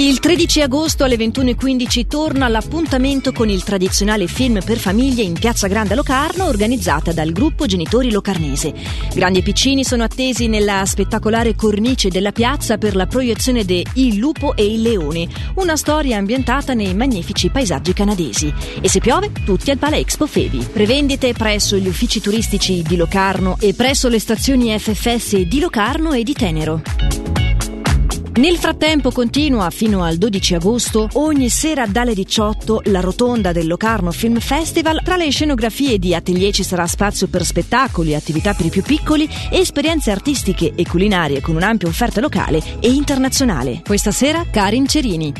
Il 13 agosto alle 21.15 torna l'appuntamento con il tradizionale film per famiglie in Piazza Grande a Locarno organizzata dal gruppo Genitori Locarnese. Grandi e piccini sono attesi nella spettacolare cornice della piazza per la proiezione de Il lupo e il leone, una storia ambientata nei magnifici paesaggi canadesi. E se piove, tutti al Pala Expo Fevi. Prevendite presso gli uffici turistici di Locarno e presso le stazioni FFS di Locarno e di Tenero. Nel frattempo continua fino al 12 agosto ogni sera dalle 18 la rotonda del Locarno Film Festival. Tra le scenografie di atelier ci sarà spazio per spettacoli, attività per i più piccoli esperienze artistiche e culinarie con un'ampia offerta locale e internazionale. Questa sera Karin Cerini.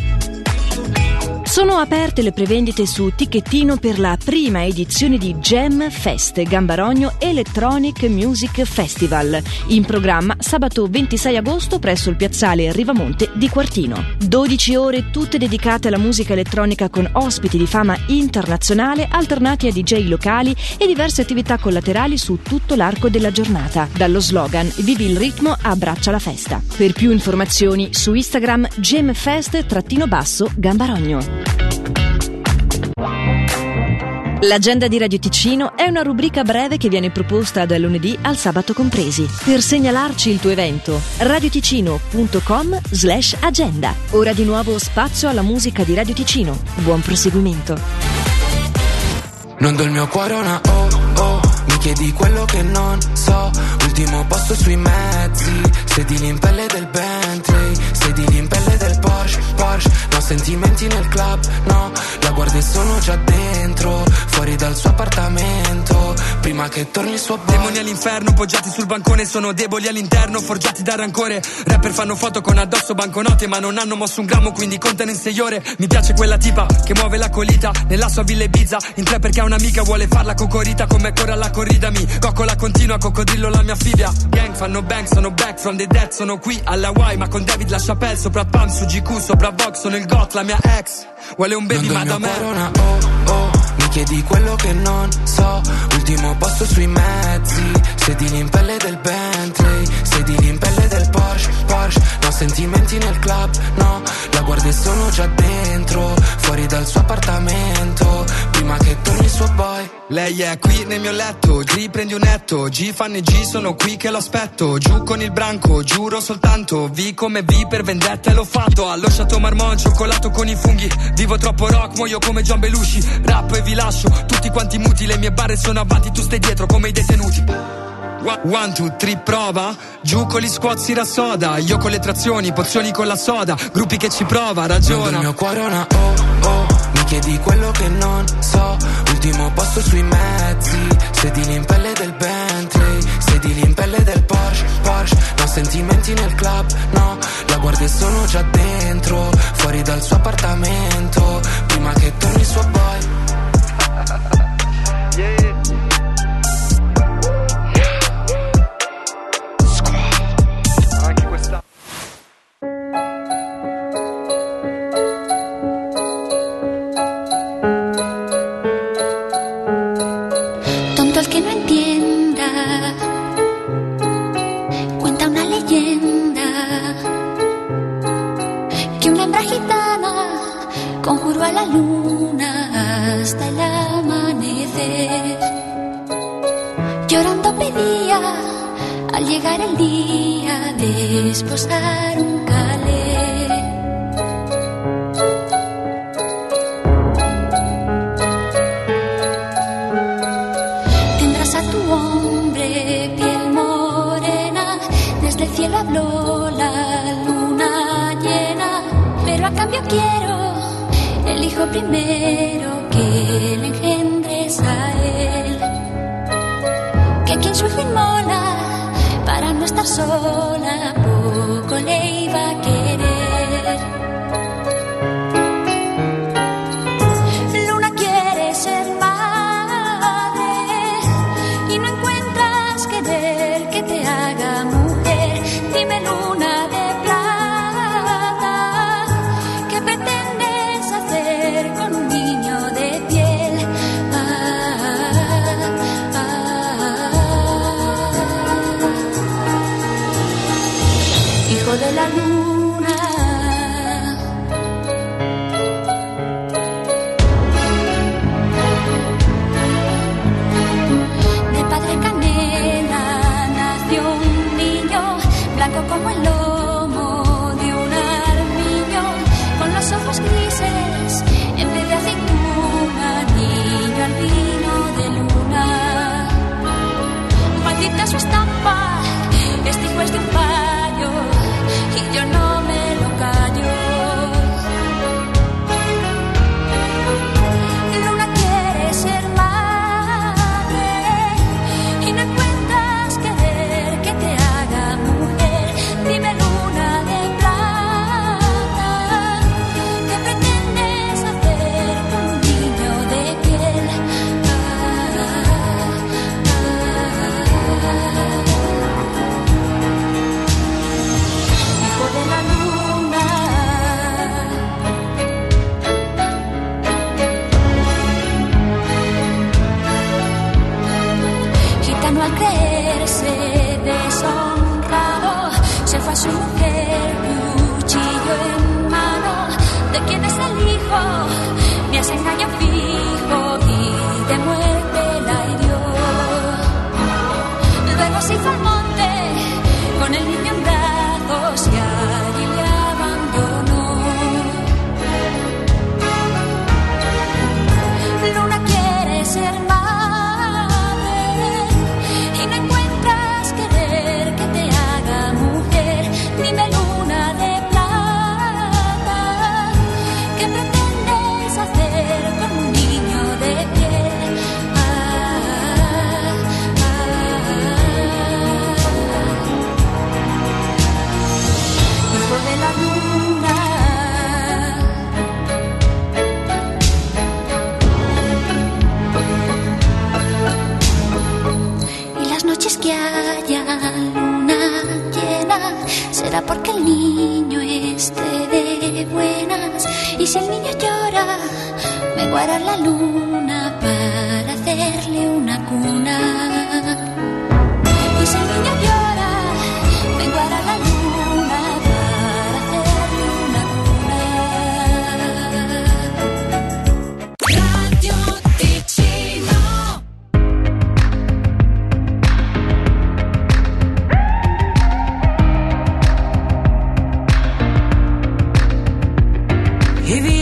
Sono aperte le prevendite su Ticchettino per la prima edizione di Gem Fest Gambarogno Electronic Music Festival, in programma sabato 26 agosto presso il piazzale Rivamonte di Quartino. 12 ore tutte dedicate alla musica elettronica con ospiti di fama internazionale alternati a DJ locali e diverse attività collaterali su tutto l'arco della giornata, dallo slogan Vivi il ritmo, abbraccia la festa. Per più informazioni su Instagram gemfest-gambarogno. L'agenda di Radio Ticino è una rubrica breve che viene proposta dal lunedì al sabato compresi. Per segnalarci il tuo evento, radioticino.com slash agenda. Ora di nuovo spazio alla musica di Radio Ticino. Buon proseguimento. Non do il mio cuore una oh oh, mi chiedi quello che non so. Ultimo posto sui mezzi, sedili in pelle del Bentley, sedili in pelle del Porsche, Porsche. No sentimenti nel club, no, la guardia e sono già dentro fuori dal suo appartamento. Prima che torni il suo bar. Demoni all'inferno poggiati sul bancone Sono deboli all'interno forgiati da rancore. Rapper fanno foto con addosso banconote Ma non hanno mosso un grammo quindi contano in sei ore. Mi piace quella tipa che muove la colita Nella sua villa Ibiza. In tre perché ha un'amica vuole farla cocorita Come corre alla corrida. Mi coccola continua Coccodrillo la mia fibbia Gang fanno bang sono back from the dead Sono qui alla Hawaii ma con David la Chapelle Sopra Pam su GQ sopra Vox Sono il got la mia ex. Vuole un baby ma da me. una, oh, oh, Mi chiedi quello che non so. Ultimo posto sui mezzi. Sedili in pelle del Bentley. Sedili in pelle del Porsche, Porsche. No sentimenti nel club, no. La guardia sono già dentro. Fuori dal suo appartamento Prima che torni il suo boy lei è qui nel mio letto, G prendi un netto, G fanno G, sono qui che lo aspetto, giù con il branco, giuro soltanto, V come V per vendetta e l'ho fatto, allo Chateau Marmont, cioccolato con i funghi, vivo troppo rock, muoio come John Belushi, rappo e vi lascio, tutti quanti muti, le mie barre sono avanti, tu stai dietro come i detenuti. One, two, three, prova. Giù con gli squazzi da soda. Io con le trazioni, pozioni con la soda. Gruppi che ci prova, ragiona. il mio cuore una oh, oh. Chiedi quello che non so. Ultimo posto sui mezzi. Sedili in pelle del Bentley. Sedili in pelle del Porsche, Porsche. No sentimenti nel club, no. La guardia sono già dentro. Fuori dal suo appartamento. Prima che torni suo boy. yeah. La luna hasta el amanecer. Llorando pedía al llegar el día de esposar un el hijo primero que le engendres a él. Que quien su hijo inmola para no estar sola, poco le iba a querer. 我 niño llora, me guarda la luna.